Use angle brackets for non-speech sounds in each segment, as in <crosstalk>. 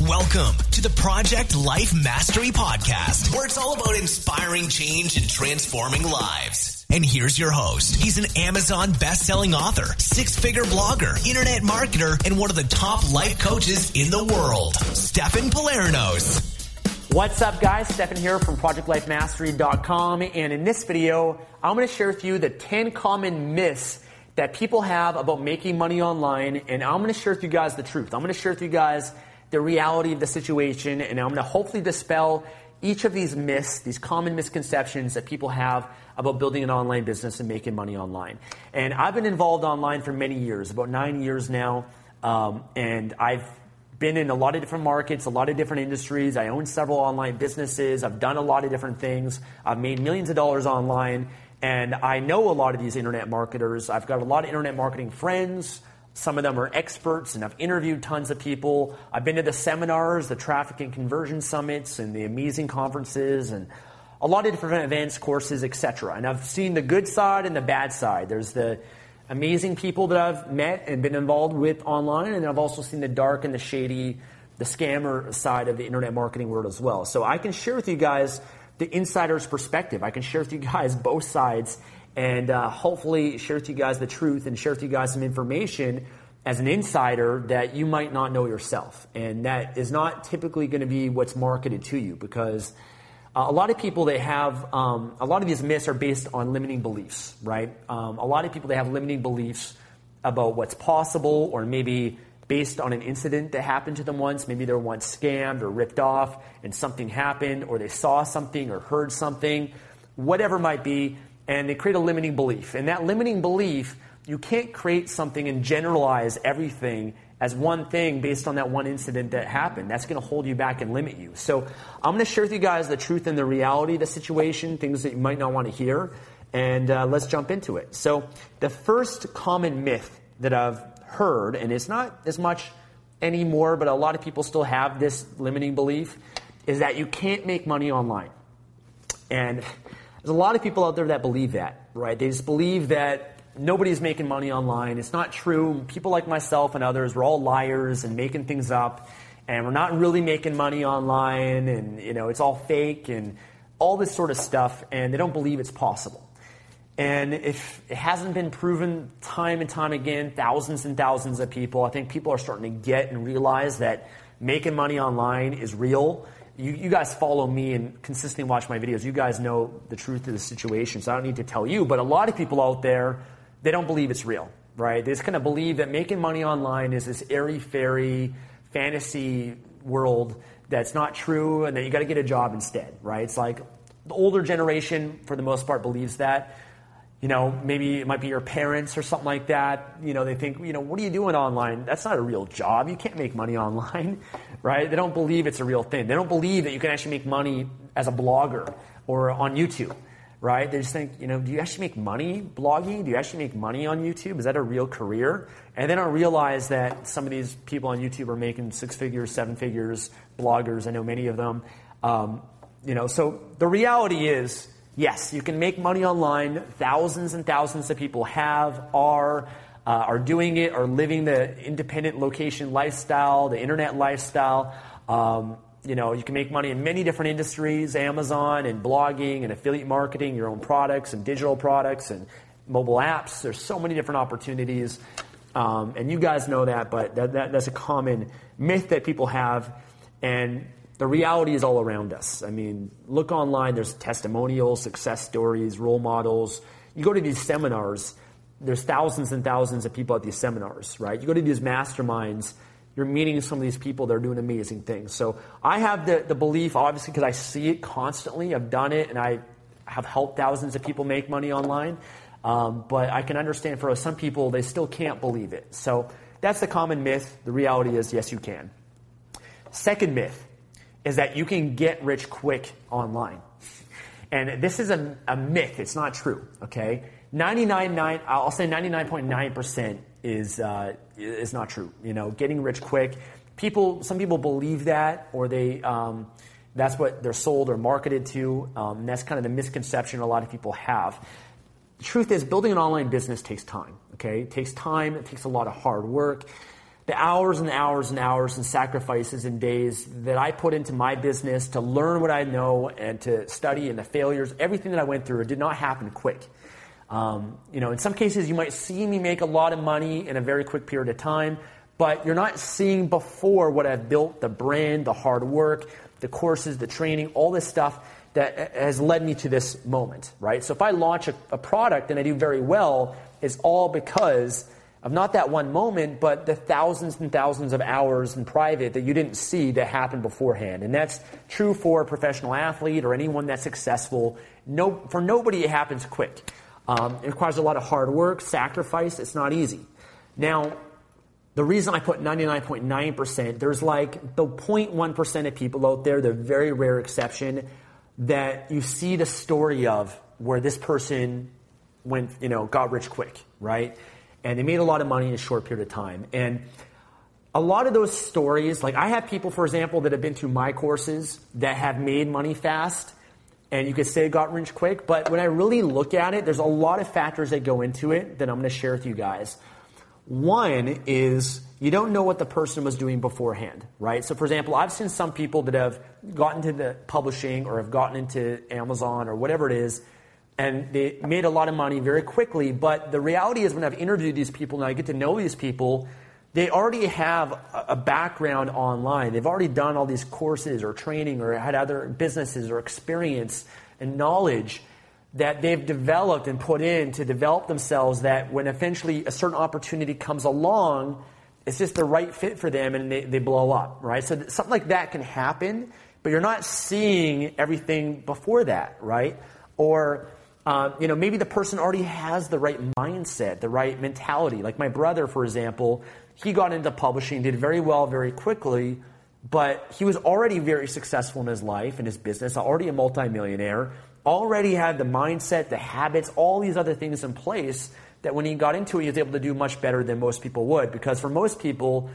Welcome to the Project Life Mastery Podcast, where it's all about inspiring change and transforming lives. And here's your host. He's an Amazon best-selling author, six-figure blogger, internet marketer, and one of the top life coaches in the world, Stefan Palernos. What's up guys? Stefan here from ProjectLifeMastery.com and in this video, I'm going to share with you the 10 common myths that people have about making money online and I'm going to share with you guys the truth. I'm going to share with you guys the reality of the situation, and I'm going to hopefully dispel each of these myths, these common misconceptions that people have about building an online business and making money online. And I've been involved online for many years, about nine years now, um, and I've been in a lot of different markets, a lot of different industries. I own several online businesses. I've done a lot of different things. I've made millions of dollars online, and I know a lot of these internet marketers. I've got a lot of internet marketing friends. Some of them are experts, and I've interviewed tons of people. I've been to the seminars, the traffic and conversion summits, and the amazing conferences, and a lot of different events, courses, etc. And I've seen the good side and the bad side. There's the amazing people that I've met and been involved with online, and I've also seen the dark and the shady, the scammer side of the internet marketing world as well. So I can share with you guys the insider's perspective. I can share with you guys both sides and uh, hopefully share with you guys the truth and share with you guys some information as an insider that you might not know yourself. And that is not typically going to be what's marketed to you because uh, a lot of people they have um, a lot of these myths are based on limiting beliefs, right? Um, a lot of people they have limiting beliefs about what's possible or maybe based on an incident that happened to them once. Maybe they were once scammed or ripped off and something happened or they saw something or heard something, whatever might be and they create a limiting belief. And that limiting belief, you can't create something and generalize everything as one thing based on that one incident that happened. That's going to hold you back and limit you. So I'm going to share with you guys the truth and the reality of the situation, things that you might not want to hear, and uh, let's jump into it. So the first common myth that I've heard, and it's not as much anymore, but a lot of people still have this limiting belief, is that you can't make money online. And there's a lot of people out there that believe that, right? They just believe that nobody's making money online. It's not true. People like myself and others, we're all liars and making things up, and we're not really making money online, and you know, it's all fake and all this sort of stuff, and they don't believe it's possible. And if it hasn't been proven time and time again, thousands and thousands of people, I think people are starting to get and realize that making money online is real you, you guys follow me and consistently watch my videos. You guys know the truth of the situation, so I don't need to tell you. But a lot of people out there, they don't believe it's real, right? They just kind of believe that making money online is this airy fairy fantasy world that's not true and that you got to get a job instead, right? It's like the older generation, for the most part, believes that. You know, maybe it might be your parents or something like that. You know, they think, you know, what are you doing online? That's not a real job. You can't make money online, <laughs> right? They don't believe it's a real thing. They don't believe that you can actually make money as a blogger or on YouTube, right? They just think, you know, do you actually make money blogging? Do you actually make money on YouTube? Is that a real career? And they don't realize that some of these people on YouTube are making six figures, seven figures, bloggers. I know many of them. Um, you know, so the reality is, yes, you can make money online. Thousands and thousands of people have, are, uh, are doing it, are living the independent location lifestyle, the internet lifestyle. Um, you know, you can make money in many different industries, Amazon and blogging and affiliate marketing, your own products and digital products and mobile apps. There's so many different opportunities. Um, and you guys know that, but that, that, that's a common myth that people have. And the reality is all around us. I mean, look online, there's testimonials, success stories, role models. You go to these seminars, there's thousands and thousands of people at these seminars, right? You go to these masterminds, you're meeting some of these people that are doing amazing things. So I have the, the belief, obviously, because I see it constantly. I've done it and I have helped thousands of people make money online. Um, but I can understand for some people, they still can't believe it. So that's the common myth. The reality is, yes, you can. Second myth is that you can get rich quick online. And this is a, a myth. It's not true, okay? 99.9, I'll say 99.9% is, uh, is not true. You know, getting rich quick. People, some people believe that, or they, um, that's what they're sold or marketed to. Um, that's kind of the misconception a lot of people have. The truth is, building an online business takes time, okay? It takes time, it takes a lot of hard work the hours and hours and hours and sacrifices and days that I put into my business to learn what I know and to study and the failures, everything that I went through, it did not happen quick. Um, you know, in some cases, you might see me make a lot of money in a very quick period of time, but you're not seeing before what I've built the brand, the hard work, the courses, the training, all this stuff that has led me to this moment, right? So if I launch a, a product and I do very well, it's all because of not that one moment, but the thousands and thousands of hours in private that you didn't see that happened beforehand. And that's true for a professional athlete or anyone that's successful. No, for nobody, it happens quick. Um, it requires a lot of hard work, sacrifice. It's not easy. Now, the reason I put 99.9%, there's like the 0.1% of people out there, the very rare exception, that you see the story of where this person went, you know, got rich quick, right? And they made a lot of money in a short period of time. And a lot of those stories, like I have people, for example, that have been through my courses that have made money fast, and you could say it got rich quick, but when I really look at it, there's a lot of factors that go into it that I'm going to share with you guys. One is you don't know what the person was doing beforehand, right? So, for example, I've seen some people that have gotten into the publishing or have gotten into Amazon or whatever it is and they made a lot of money very quickly. But the reality is, when I've interviewed these people and I get to know these people, they already have a background online. They've already done all these courses or training or had other businesses or experience and knowledge that they've developed and put in to develop themselves that when eventually a certain opportunity comes along, it's just the right fit for them and they, they blow up, right? So something like that can happen, but you're not seeing everything before that, right? Or uh, you know, maybe the person already has the right mindset, the right mentality. Like my brother, for example, he got into publishing, did very well very quickly, but he was already very successful in his life and his business, already a multimillionaire, already had the mindset, the habits, all these other things in place that when he got into it, he was able to do much better than most people would. Because for most people,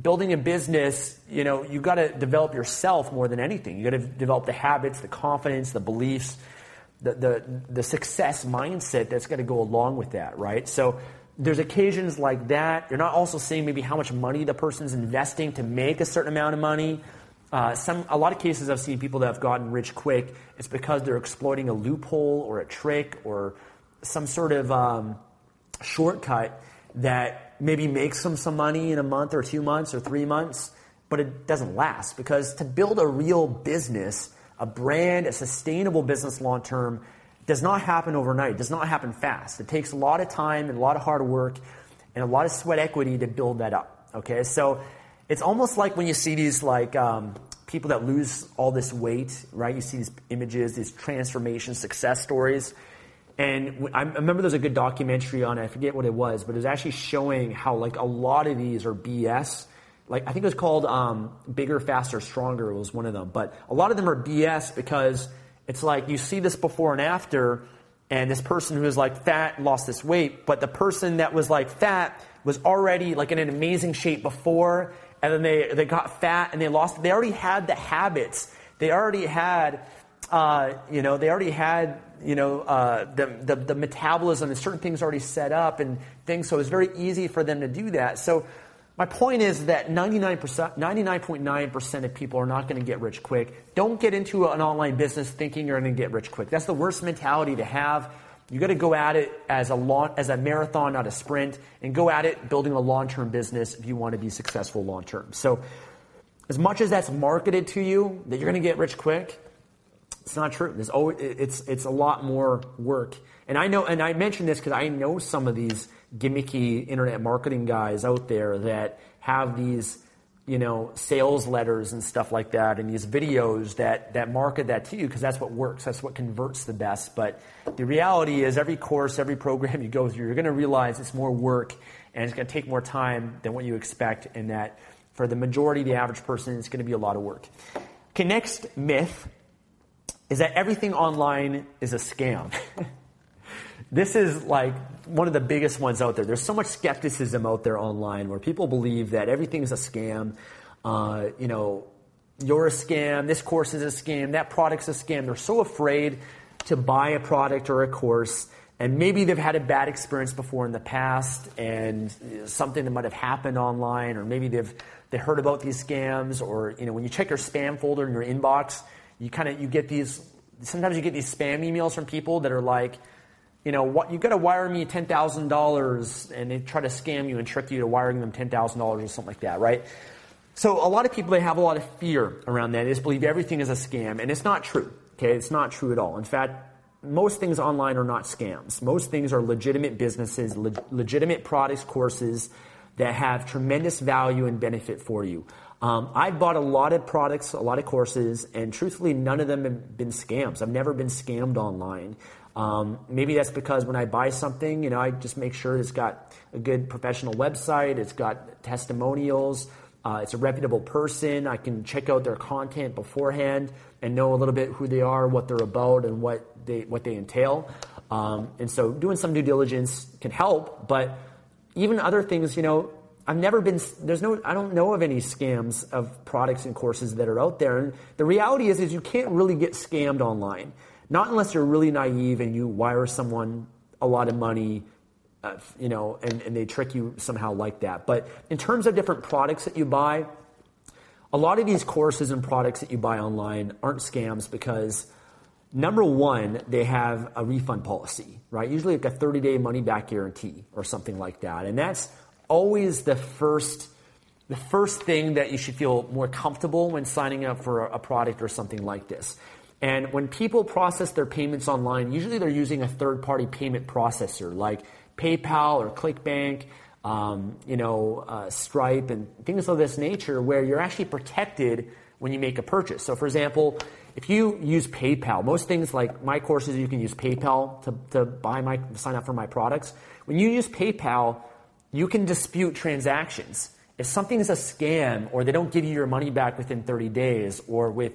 building a business, you know, you got to develop yourself more than anything. You got to develop the habits, the confidence, the beliefs the, the, the success mindset that's going to go along with that, right? So there's occasions like that. You're not also seeing maybe how much money the person's investing to make a certain amount of money. Uh, some, a lot of cases I've seen people that have gotten rich quick, it's because they're exploiting a loophole or a trick or some sort of um, shortcut that maybe makes them some money in a month or two months or three months, but it doesn't last. Because to build a real business, a brand, a sustainable business long term does not happen overnight, does not happen fast. It takes a lot of time and a lot of hard work and a lot of sweat equity to build that up. Okay, so it's almost like when you see these like um, people that lose all this weight, right? You see these images, these transformation success stories. And I remember there's a good documentary on it. I forget what it was, but it was actually showing how like a lot of these are BS. Like I think it was called um, "Bigger, Faster, Stronger" was one of them. But a lot of them are BS because it's like you see this before and after, and this person who was like fat lost this weight, but the person that was like fat was already like in an amazing shape before, and then they they got fat and they lost. They already had the habits. They already had, uh, you know, they already had you know, uh, the, the, the, metabolism and certain things already set up and things. So it's very easy for them to do that. So my point is that 99%, 99.9% of people are not going to get rich quick. Don't get into an online business thinking you're going to get rich quick. That's the worst mentality to have. You got to go at it as a long, as a marathon, not a sprint, and go at it building a long-term business if you want to be successful long-term. So, as much as that's marketed to you that you're going to get rich quick, it's not true. There's always, it's, it's a lot more work. And I know, and I mention this because I know some of these gimmicky internet marketing guys out there that have these, you know, sales letters and stuff like that and these videos that, that market that to you because that's what works. That's what converts the best. But the reality is every course, every program you go through, you're going to realize it's more work and it's going to take more time than what you expect and that for the majority, of the average person, it's going to be a lot of work. Okay, next myth is that everything online is a scam. <laughs> this is like one of the biggest ones out there. There's so much skepticism out there online where people believe that everything is a scam. Uh, you know, you're a scam, this course is a scam, that product's a scam. They're so afraid to buy a product or a course. And maybe they've had a bad experience before in the past and something that might have happened online, or maybe they've they heard about these scams, or you know, when you check your spam folder in your inbox, you kind of you get these sometimes you get these spam emails from people that are like you know what you got to wire me $10,000 and they try to scam you and trick you to wiring them $10,000 or something like that right? So a lot of people they have a lot of fear around that. They just believe everything is a scam and it's not true okay? It's not true at all. In fact most things online are not scams. Most things are legitimate businesses le- legitimate products courses that have tremendous value and benefit for you. Um, I've bought a lot of products, a lot of courses, and truthfully, none of them have been scams. I've never been scammed online. Um, maybe that's because when I buy something, you know, I just make sure it's got a good professional website, it's got testimonials, uh, it's a reputable person. I can check out their content beforehand and know a little bit who they are, what they're about, and what they what they entail. Um, and so, doing some due diligence can help. But even other things, you know, I've never been, there's no, I don't know of any scams of products and courses that are out there. And the reality is, is you can't really get scammed online. Not unless you're really naive and you wire someone a lot of money, uh, you know, and, and they trick you somehow like that. But in terms of different products that you buy, a lot of these courses and products that you buy online aren't scams because number one, they have a refund policy, right? Usually like a 30 day money back guarantee or something like that. And that's always the first the first thing that you should feel more comfortable when signing up for a, product or something like this. And when people process their payments online, usually they're using a third party payment processor like PayPal or ClickBank, um, you know, uh, Stripe, and things of this nature where you're actually protected when you make a purchase. So, for example, if you use PayPal, most things like my courses, you can use PayPal to, to buy my sign up for my products. When you use PayPal, you can dispute transactions. If something is a scam or they don't give you your money back within 30 days or with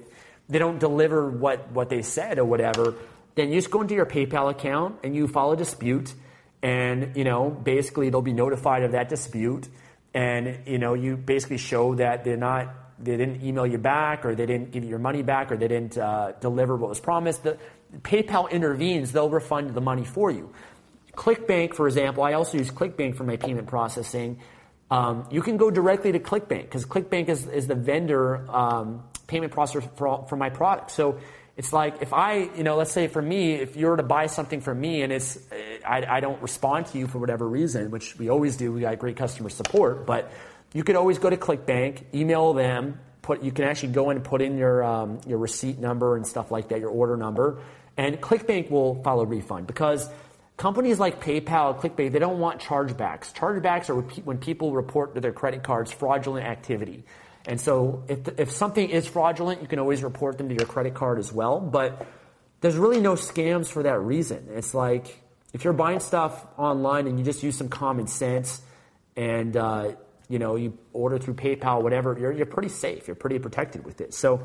they don't deliver what, what they said or whatever, then you just go into your PayPal account and you file a dispute and you know basically they'll be notified of that dispute. And you know you basically show that they're not they didn't email you back or they didn't give you your money back or they didn't uh, deliver what was promised. The paypal intervenes they'll refund the money for you. ClickBank, for example, I also use ClickBank for my payment processing. Um, you can go directly to ClickBank because ClickBank is, is the vendor um, payment processor for, for my product. So it's like if I, you know, let's say for me, if you were to buy something from me and it's, I, I don't respond to you for whatever reason, which we always do, we got great customer support, but you could always go to ClickBank, email them, put, you can actually go in and put in your, um, your receipt number and stuff like that, your order number, and ClickBank will file a refund because Companies like PayPal, ClickBank, they don't want chargebacks. Chargebacks are when people report to their credit cards fraudulent activity. And so if, if something is fraudulent, you can always report them to your credit card as well. But there's really no scams for that reason. It's like if you're buying stuff online and you just use some common sense and uh, you know you order through PayPal, whatever, you're, you're pretty safe. You're pretty protected with it. So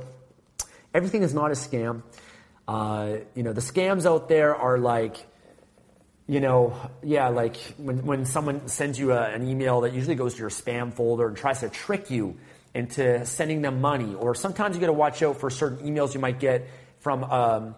everything is not a scam. Uh, you know the scams out there are like you know, yeah, like when, when someone sends you a, an email that usually goes to your spam folder and tries to trick you into sending them money, or sometimes you got to watch out for certain emails you might get from um,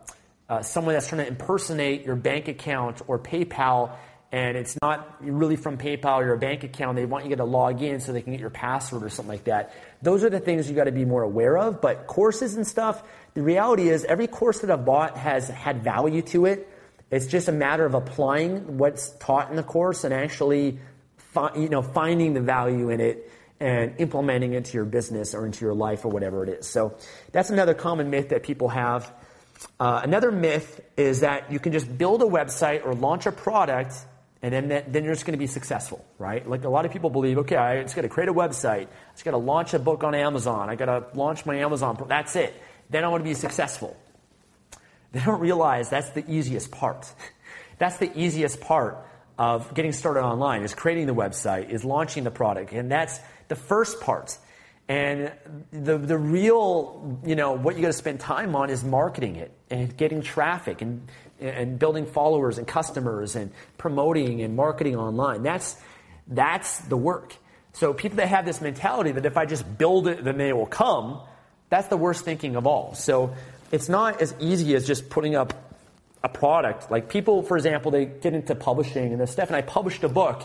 uh, someone that's trying to impersonate your bank account or PayPal, and it's not really from PayPal or your bank account. They want you to log in so they can get your password or something like that. Those are the things you got to be more aware of. But courses and stuff, the reality is every course that I've bought has had value to it. It's just a matter of applying what's taught in the course and actually, fi- you know, finding the value in it and implementing into your business or into your life or whatever it is. So that's another common myth that people have. Uh, another myth is that you can just build a website or launch a product and then, then you're just going to be successful, right? Like a lot of people believe, okay, I just got to create a website, I just got to launch a book on Amazon, I got to launch my Amazon, that's it. Then I want to be successful. They don't realize that's the easiest part. <laughs> that's the easiest part of getting started online is creating the website, is launching the product, and that's the first part. And the, the real, you know, what you got to spend time on is marketing it and getting traffic and, and building followers and customers and promoting and marketing online. That's, that's the work. So people that have this mentality that if I just build it, then they will come, that's the worst thinking of all. So it's not as easy as just putting up a product. Like people, for example, they get into publishing and they're, Stefan, I published a book.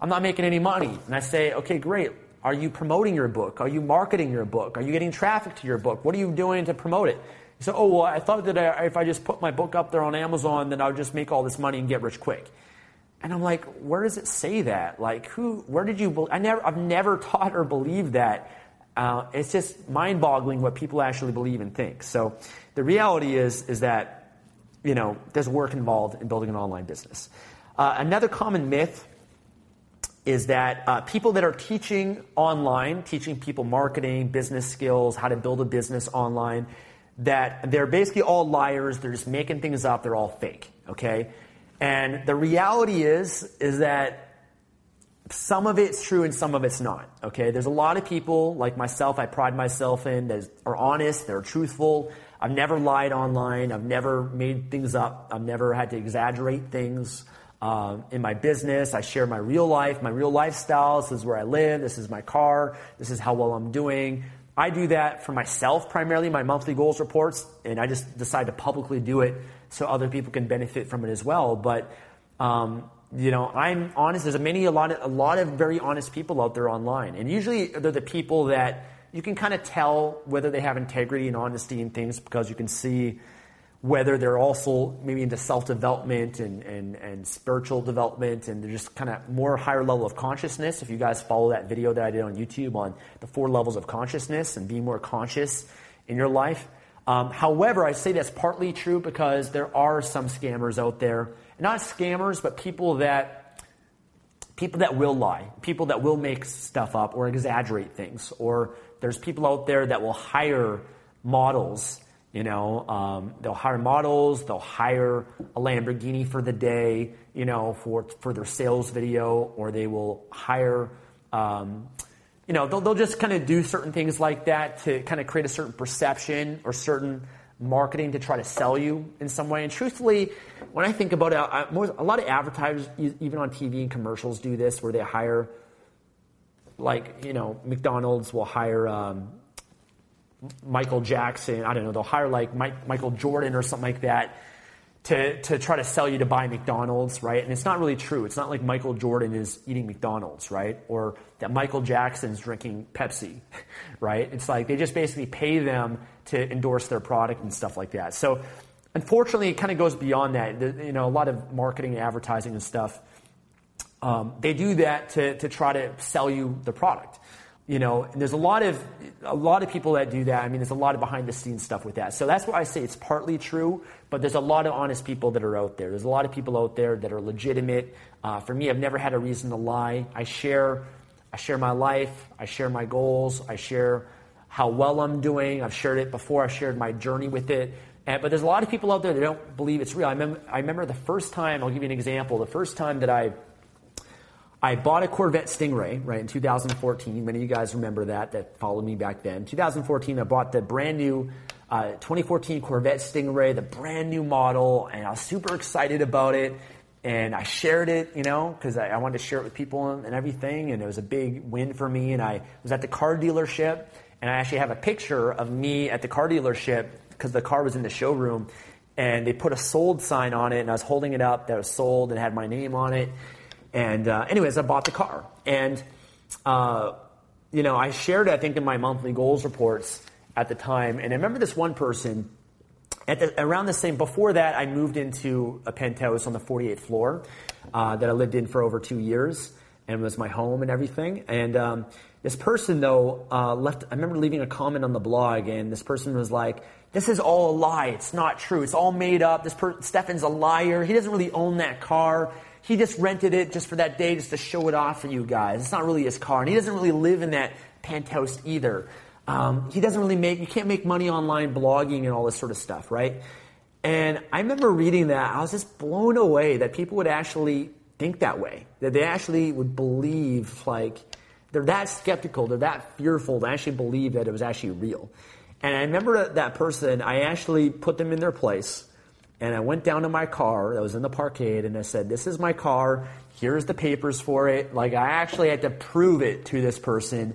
I'm not making any money. And I say, okay, great. Are you promoting your book? Are you marketing your book? Are you getting traffic to your book? What are you doing to promote it? So, oh, well, I thought that if I just put my book up there on Amazon, then I would just make all this money and get rich quick. And I'm like, where does it say that? Like, who, where did you, I never, I've never <laughs> taught or believed that. Uh, it's just mind-boggling what people actually believe and think. So the reality is is that you know there's work involved in building an online business. Uh, another common myth is that uh, people that are teaching online, teaching people marketing, business skills, how to build a business online, that they're basically all liars. They're just making things up. They're all fake. Okay, and the reality is is that some of it's true and some of it's not. Okay, there's a lot of people like myself. I pride myself in that are honest. They're truthful. I've never lied online. I've never made things up. I've never had to exaggerate things. Uh, in my business, I share my real life, my real lifestyle. This is where I live. This is my car. This is how well I'm doing. I do that for myself primarily, my monthly goals reports, and I just decide to publicly do it so other people can benefit from it as well. But um, you know, I'm honest. There's many, a lot, of, a lot of very honest people out there online, and usually they're the people that you can kind of tell whether they have integrity and honesty and things because you can see whether they're also maybe into self-development and, and, and spiritual development and they're just kind of more higher level of consciousness. If you guys follow that video that i did on youtube on the four levels of consciousness and being more conscious in your life. Um, however i say that's partly true because there are some scammers out there. Not scammers, but people that people that will lie, people that will make stuff up or exaggerate things, or there's people out there that will hire models. You know, um, they'll hire models, they'll hire a Lamborghini for the day, you know, for for their sales video, or they will hire. Um, you know, they'll, they'll just kind of do certain things like that to kind of create a certain perception or certain marketing to try to sell you in some way. And truthfully, when I think about it, a lot of advertisers, even on TV and commercials, do this where they hire, like, you know, McDonald's will hire um, Michael Jackson. I don't know, they'll hire like Mike, Michael Jordan or something like that to, to try to sell you to buy McDonald's, right? And it's not really true. It's not like Michael Jordan is eating McDonald's, right? Or that Michael Jackson's drinking Pepsi, <laughs> right? It's like they just basically pay them to endorse their product and stuff like that. So unfortunately, it kind of goes beyond that. You know, a lot of marketing and advertising and stuff, um, they do that to, to try to sell you the product you know, and there's a lot of a lot of people that do that. I mean, there's a lot of behind the scenes stuff with that. So that's why I say it's partly true, but there's a lot of honest people that are out there. There's a lot of people out there that are legitimate. Uh, for me, I've never had a reason to lie. I share I share my life, I share my goals, I share how well I'm doing. I've shared it before, I've shared my journey with it. And, but there's a lot of people out there that don't believe it's real. I, mem- I remember the first time, I'll give you an example, the first time that I I bought a Corvette Stingray, right, in 2014. Many of you guys remember that, that followed me back then. 2014, I bought the brand new uh, 2014 Corvette Stingray, the brand new model, and I was super excited about it. And I shared it, you know, because I, I, wanted to share it with people and, and everything. And it was a big win for me. And I was at the car dealership, and I actually have a picture of me at the car dealership because the car was in the showroom. And they put a sold sign on it, and I was holding it up that was sold and had my name on it. And uh, anyways, I bought the car. And, uh, you know, I shared I think, in my monthly goals reports at the time. And I remember this one person, at the, around the same, before that, I moved into a penthouse on the 48th floor uh, that I lived in for over two years and was my home and everything. And um, this person, though, uh, left, I remember leaving a comment on the blog, and this person was like, this is all a lie. It's not true. It's all made up. This per- Stefan's a liar. He doesn't really own that car. He just rented it just for that day, just to show it off for you guys. It's not really his car, and he doesn't really live in that penthouse either. Um, he doesn't really make, you can't make money online blogging and all this sort of stuff, right? And I remember reading that, I was just blown away that people would actually think that way, that they actually would believe, like, they're that skeptical, they're that fearful to actually believe that it was actually real. And I remember that person, I actually put them in their place and I went down to my car that was in the parkade and I said, This is my car. Here's the papers for it. Like, I actually had to prove it to this person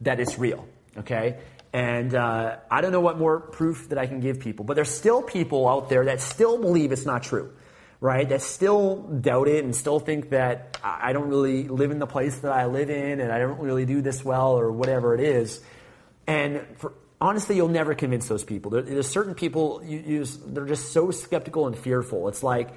that it's real. Okay? And uh, I don't know what more proof that I can give people, but there's still people out there that still believe it's not true, right? That still doubt it and still think that I don't really live in the place that I live in and I don't really do this well or whatever it is. And for, honestly, you'll never convince those people. There, there's certain people you use, they're just so skeptical and fearful. It's like,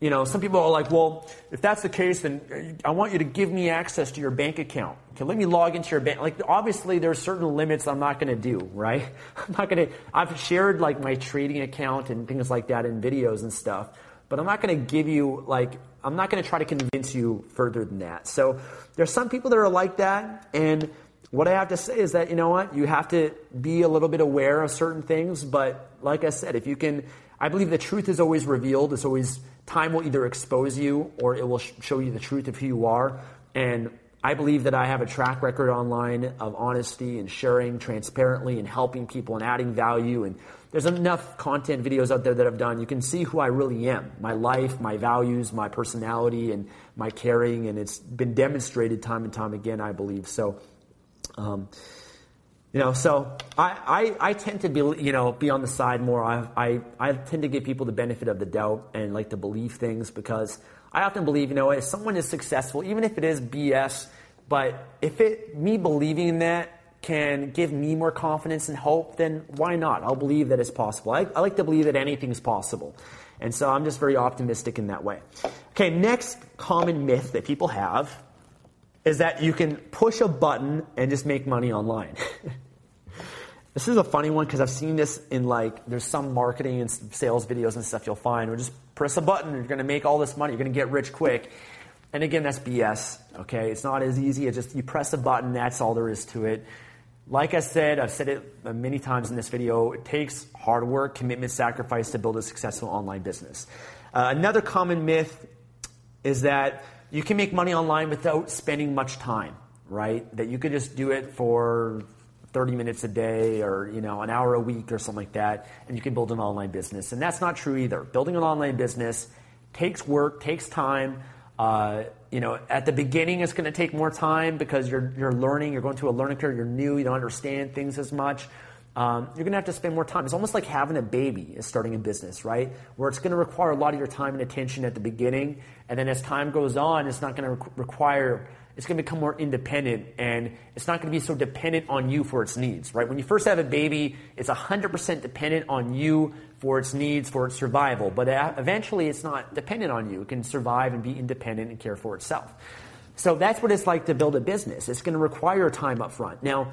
you know, some people are like, well, if that's the case, then uh, I want you to give me access to your bank account. Okay, let me log into your bank. Like, obviously, there's certain limits I'm not going to do, right? <laughs> I'm not going to, I've shared like my trading account and things like that in videos and stuff, but I'm not going to give you, like, I'm not going to try to convince you further than that. So there's some people that are like that, and what I have to say is that, you know what, you have to be a little bit aware of certain things, but like I said, if you can, I believe the truth is always revealed. It's always, time will either expose you or it will show you the truth of who you are. And I believe that I have a track record online of honesty and sharing transparently and helping people and adding value. And there's enough content videos out there that I've done. You can see who I really am my life, my values, my personality, and my caring. And it's been demonstrated time and time again, I believe. So, um, you know, so I, I, I, tend to be, you know, be on the side more. I, I, I tend to give people the benefit of the doubt and like to believe things because I often believe, you know, if someone is successful, even if it is BS, but if it, me believing in that can give me more confidence and hope, then why not? I'll believe that it's possible. I, I like to believe that anything is possible. And so I'm just very optimistic in that way. Okay, next common myth that people have is that you can push a button and just make money online. <laughs> this is a funny one because I've seen this in like, there's some marketing and sales videos and stuff you'll find where just press a button you're going to make all this money. You're going to get rich quick. And again, that's BS. Okay. It's not as easy. It's just you press a button. That's all there is to it. Like I said, I've said it many times in this video. It takes hard work, commitment, sacrifice to build a successful online business. Uh, another common myth is that you can make money online without spending much time, right? That you could just do it for 30 minutes a day or you know an hour a week or something like that and you can build an online business. And that's not true either. Building an online business takes work takes time. Uh, you know at the beginning it's going to take more time because you're, you're learning you're going through a learning curve you're new you don't understand things as much um, you're going to have to spend more time. It's almost like having a baby is starting a business, right? Where it's going to require a lot of your time and attention at the beginning, and then as time goes on, it's not going to re- require. It's going to become more independent, and it's not going to be so dependent on you for its needs, right? When you first have a baby, it's 100% dependent on you for its needs, for its survival. But eventually, it's not dependent on you. It can survive and be independent and care for itself. So that's what it's like to build a business. It's going to require time up front. Now,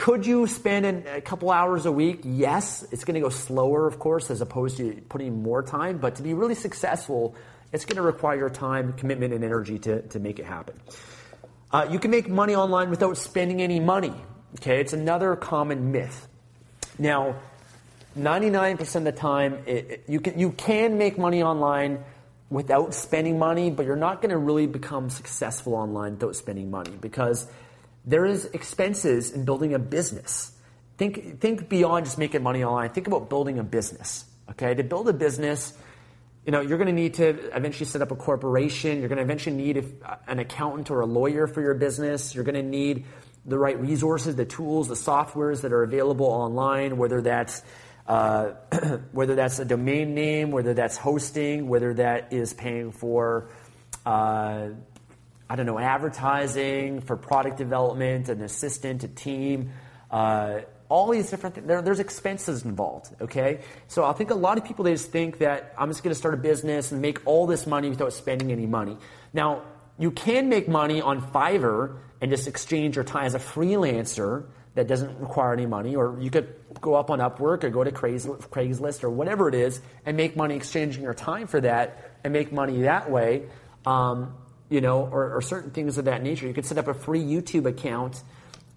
could you spend a couple hours a week? Yes. It's going to go slower, of course, as opposed to putting more time. But to be really successful, it's going to require time, commitment, and energy to, to make it happen. Uh, you can make money online without spending any money. Okay, it's another common myth. Now, 99% of the time, it, it, you, can, you can make money online without spending money, but you're not going to really become successful online without spending money because there is expenses in building a business. Think, think beyond just making money online. Think about building a business. Okay, to build a business, you know, you're going to need to eventually set up a corporation. You're going to eventually need an accountant or a lawyer for your business. You're going to need the right resources, the tools, the softwares that are available online, whether that's uh, <clears throat> whether that's a domain name, whether that's hosting, whether that is paying for, uh, I don't know, advertising, for product development, an assistant, a team, uh, all these different things. There, there's expenses involved, okay? So I think a lot of people, they just think that I'm just going to start a business and make all this money without spending any money. Now, you can make money on Fiverr and just exchange your time as a freelancer that doesn't require any money, or you could go up on Upwork or go to Craigslist or whatever it is and make money exchanging your time for that and make money that way. Um, you know, or, or, certain things of that nature. You could set up a free YouTube account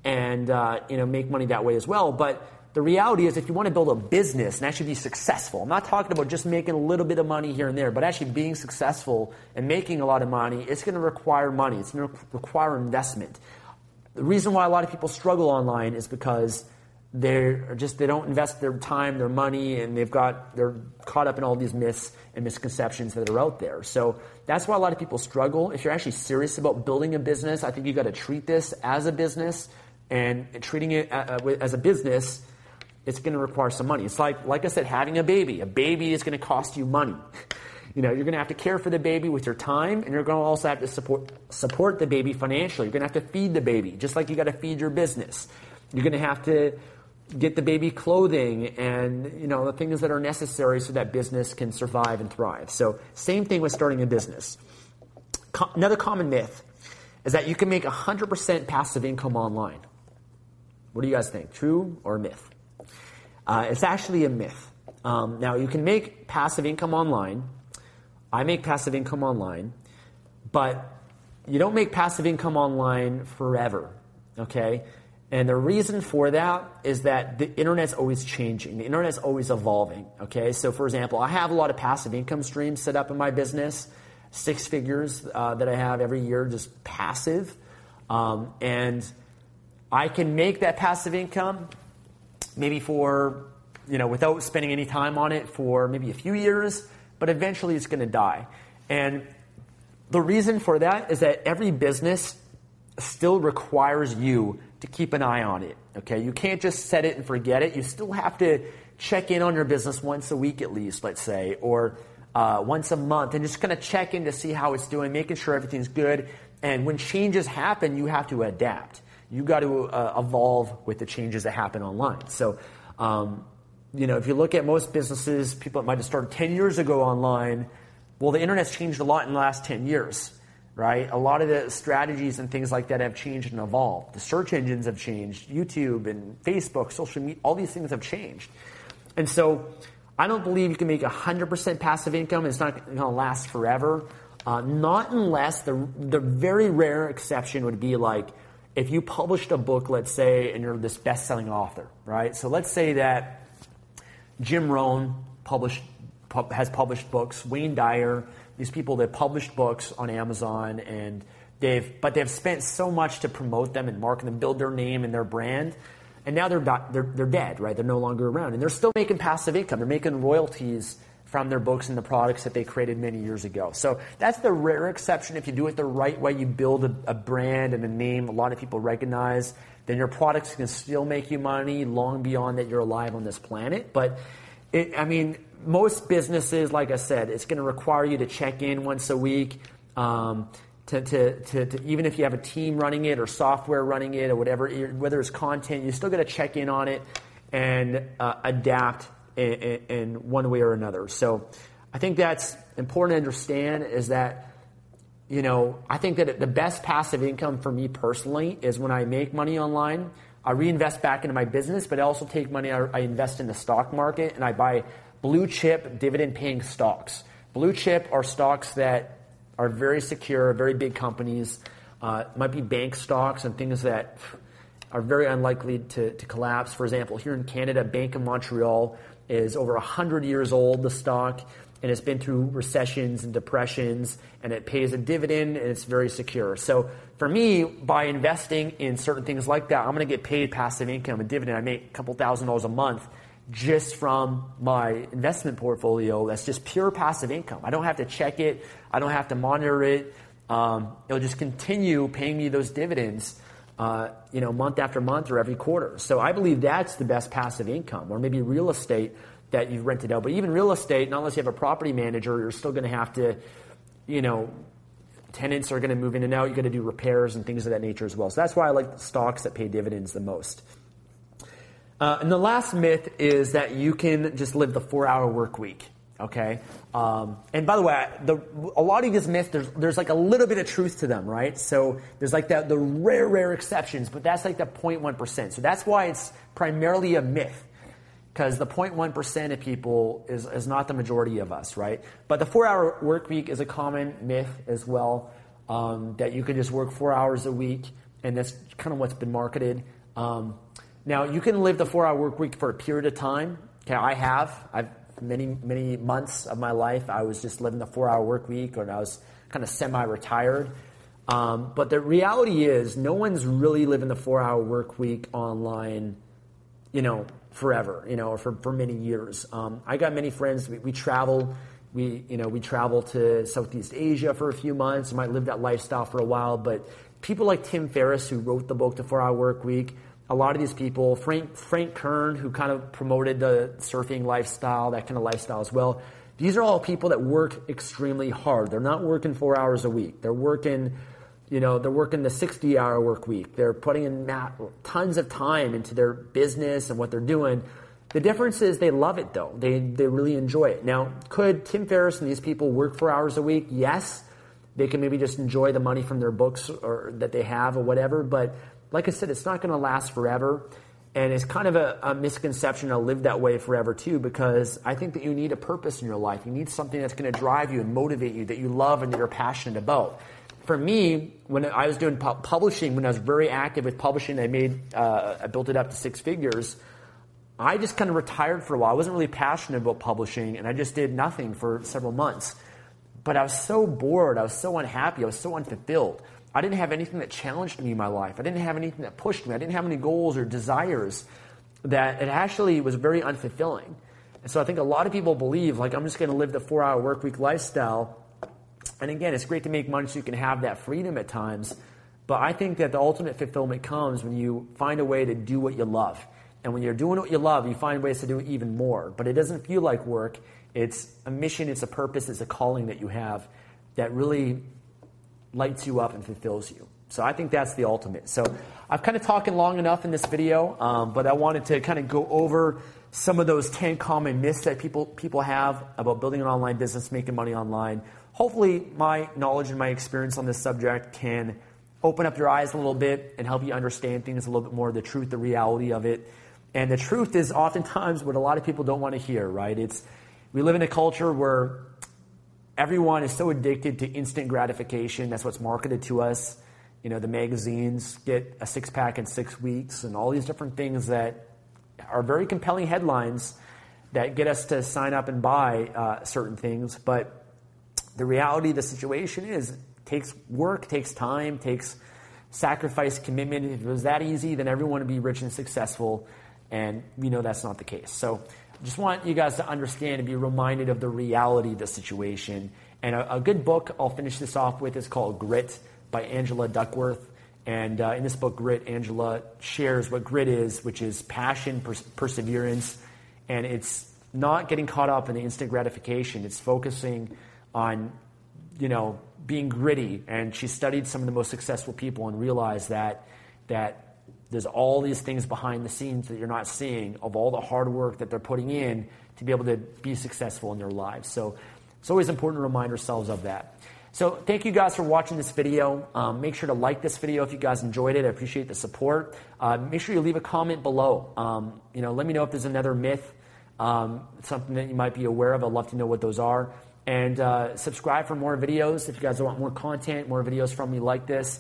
and uh, you know make money that way as well. But the reality is, if you want to build a business and actually be successful, I'm not talking about just making a little bit of money here and there, but actually being successful and making a lot of money, it's going to require money. It's going to require investment. The reason why a lot of people struggle online is because they're just they don't invest their time, their money, and they've got they're caught up in all these myths and misconceptions that are out there. So that's why a lot of people struggle. If you're actually serious about building a business, I think you've got to treat this as a business and treating it uh, uh, as a business. It's going to require some money. It's like, like I said, having a baby. A baby is going to cost you money. <laughs> You know, you're going to have to care for the baby with your time, and you're going to also have to support support the baby financially. You're going to have to feed the baby, just like you got to feed your business. You're going to have to get the baby clothing and you know the things that are necessary so that business can survive and thrive. So, same thing with starting a business. Co- another common myth is that you can make 100% passive income online. What do you guys think? True or myth? Uh, it's actually a myth. Um, now, you can make passive income online I make passive income online, but you don't make passive income online forever, okay? And the reason for that is that the internet's always changing. The internet's always evolving, okay? So, for example, I have a lot of passive income streams set up in my business, six figures uh, that I have every year, just passive. Um, and I can make that passive income maybe for, you know, without spending any time on it for maybe a few years but eventually it's going to die. And the reason for that is that every business still requires you to keep an eye on it. Okay, you can't just set it and forget it. You still have to check in on your business once a week at least, let's say, or uh, once a month, and just kind of check in to see how it's doing, making sure everything's good. And when changes happen, you have to adapt. You got to uh, evolve with the changes that happen online. So um, you know, if you look at most businesses, people that might have started 10 years ago online, well, the internet's changed a lot in the last 10 years, right? A lot of the strategies and things like that have changed and evolved. The search engines have changed, YouTube and Facebook, social media, all these things have changed. And so I don't believe you can make 100% passive income. It's not going to last forever. Uh, not unless the, the very rare exception would be like if you published a book, let's say, and you're this best selling author, right? So let's say that Jim Rohn published, has published books. Wayne Dyer, these people that published books on Amazon, and they've but they've spent so much to promote them and market them, build their name and their brand, and now they're they're they're dead, right? They're no longer around, and they're still making passive income. They're making royalties from their books and the products that they created many years ago. So that's the rare exception. If you do it the right way, you build a, a brand and a name a lot of people recognize then your products can still make you money long beyond that you're alive on this planet. But it, I mean, most businesses, like I said, it's going to require you to check in once a week. Um, to, to, to, to, even if you have a team running it or software running it or whatever, whether it's content, you still got to check in on it and uh, adapt in, in, in one way or another. So I think that's important to understand is that you know, I think that the best passive income for me personally is when I make money online, I reinvest back into my business, but I also take money, I, I invest in the stock market and I buy blue chip dividend paying stocks. Blue chip are stocks that are very secure, very big companies. Uh, might be bank stocks and things that are very unlikely to, to collapse. For example, here in Canada, Bank of Montreal is over 100 years old, the stock, and it's been through recessions and depressions, and it pays a dividend and it's very secure. So for me, by investing in certain things like that, I'm going to get paid passive income, a dividend. I make a couple thousand dollars a month just from my investment portfolio. That's just pure passive income. I don't have to check it. I don't have to monitor it. Um, it'll just continue paying me those dividends, uh, you know, month after month or every quarter. So I believe that's the best passive income, or maybe real estate that you've rented out. But even real estate, not unless you have a property manager, you're still going to have to, you know, tenants are going to move in and out. You're going to do repairs and things of that nature as well. So that's why I like stocks that pay dividends the most. Uh, and the last myth is that you can just live the four-hour work week. Okay. Um, and by the way, the, a lot of these myths, there's, there's like a little bit of truth to them, right? So there's like the, the rare, rare exceptions, but that's like the 0.1%. So that's why it's primarily a myth because the 0.1% of people is, is not the majority of us, right? But the four hour work week is a common myth as well, um, that you can just work four hours a week, and that's kind of what's been marketed. Um, now, you can live the four hour work week for a period of time. Okay, I have. I've many, many months of my life, I was just living the four hour work week or I was kind of semi retired. Um, but the reality is, no one's really living the four hour work week online, you know, forever, you know, or for, for many years. Um, I got many friends, we, we travel. We, you know, we travel to Southeast Asia for a few months. You might live that lifestyle for a while, but people like Tim Ferriss, who wrote the book, The Four Hour Work Week, a lot of these people, Frank, Frank Kern, who kind of promoted the surfing lifestyle, that kind of lifestyle as well. These are all people that work extremely hard. They're not working four hours a week. They're working, you know, they're working the 60 hour work week. They're putting in tons of time into their business and what they're doing. The difference is they love it though. They, they really enjoy it. Now, could Tim Ferriss and these people work four hours a week? Yes. They can maybe just enjoy the money from their books or that they have or whatever, but like I said, it's not going to last forever. And it's kind of a, a, misconception to live that way forever, too, because I think that you need a purpose in your life. You need something that's going to drive you and motivate you, that you love and that you're passionate about. For me, when I was doing pu- publishing, when I was very active with publishing, I made, uh, I built it up to six figures. I just kind of retired for a while. I wasn't really passionate about publishing, and I just did nothing for several months. But I was so bored. I was so unhappy. I was so unfulfilled. I didn't have anything that challenged me in my life. I didn't have anything that pushed me. I didn't have any goals or desires that it actually was very unfulfilling. And so I think a lot of people believe, like, I'm just going to live the four hour work week lifestyle. And again, it's great to make money so you can have that freedom at times. But I think that the ultimate fulfillment comes when you find a way to do what you love. And when you're doing what you love, you find ways to do it even more. But it doesn't feel like work. It's a mission, it's a purpose, it's a calling that you have that really lights you up and fulfills you. So I think that's the ultimate. So I've kind of talked long enough in this video, um, but I wanted to kind of go over some of those 10 common myths that people, people have about building an online business, making money online. Hopefully, my knowledge and my experience on this subject can open up your eyes a little bit and help you understand things a little bit more, the truth, the reality of it. And the truth is oftentimes what a lot of people don't want to hear, right? It's we live in a culture where everyone is so addicted to instant gratification. That's what's marketed to us. You know, the magazines get a six pack in six weeks and all these different things that are very compelling headlines that get us to sign up and buy uh, certain things. But the reality of the situation is takes work, takes time, takes sacrifice, commitment. If it was that easy, then everyone would be rich and successful. And we know that's not the case. So just want you guys to understand and be reminded of the reality of the situation. And a, a good book I'll finish this off with is called Grit by Angela Duckworth. And uh, in this book, Grit, Angela shares what grit is, which is passion, pers- perseverance, and it's not getting caught up in the instant gratification. It's focusing on, you know, being gritty. And she studied some of the most successful people and realized that that there's all these things behind the scenes that you're not seeing of all the hard work that they're putting in to be able to be successful in their lives. So it's always important to remind ourselves of that. So thank you guys for watching this video. Um, make sure to like this video if you guys enjoyed it. I appreciate the support. Uh, make sure you leave a comment below. Um, you know, let me know if there's another myth, um, something that you might be aware of. I'd love to know what those are. And uh, subscribe for more videos if you guys want more content, more videos from me like this.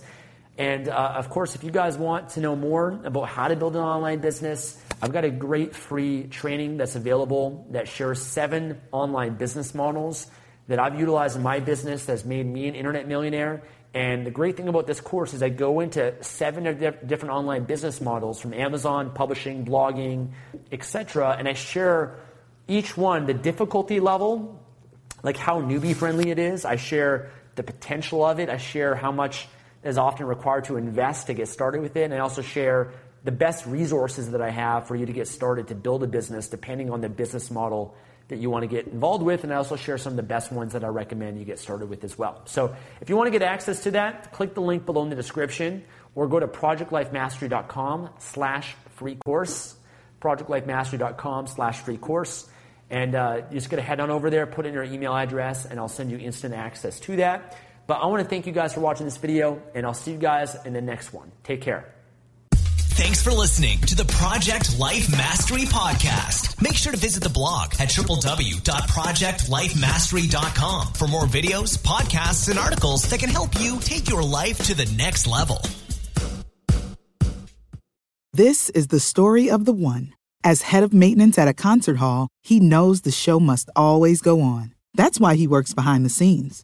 And uh, of course, if you guys want to know more about how to build an online business, I've got a great free training that's available that shares seven online business models that I've utilized in my business that's made me an internet millionaire. And the great thing about this course is I go into seven different online business models from Amazon, publishing, blogging, etc. And I share each one, the difficulty level, like how newbie friendly it is. I share the potential of it. I share how much is often required to invest to get started with it. And I also share the best resources that I have for you to get started to build a business depending on the business model that you want to get involved with. And I also share some of the best ones that I recommend you get started with as well. So if you want to get access to that, click the link below in the description or go to projectlifemastery.com slash free course, projectlifemastery.com slash free course. And uh, you're just going to head on over there, put in your email address, and I'll send you instant access to that. But I want to thank you guys for watching this video, and I'll see you guys in the next one. Take care. Thanks for listening to the Project Life Mastery Podcast. Make sure to visit the blog at www.projectlifemastery.com for more videos, podcasts, and articles that can help you take your life to the next level. This is the story of the one. As head of maintenance at a concert hall, he knows the show must always go on. That's why he works behind the scenes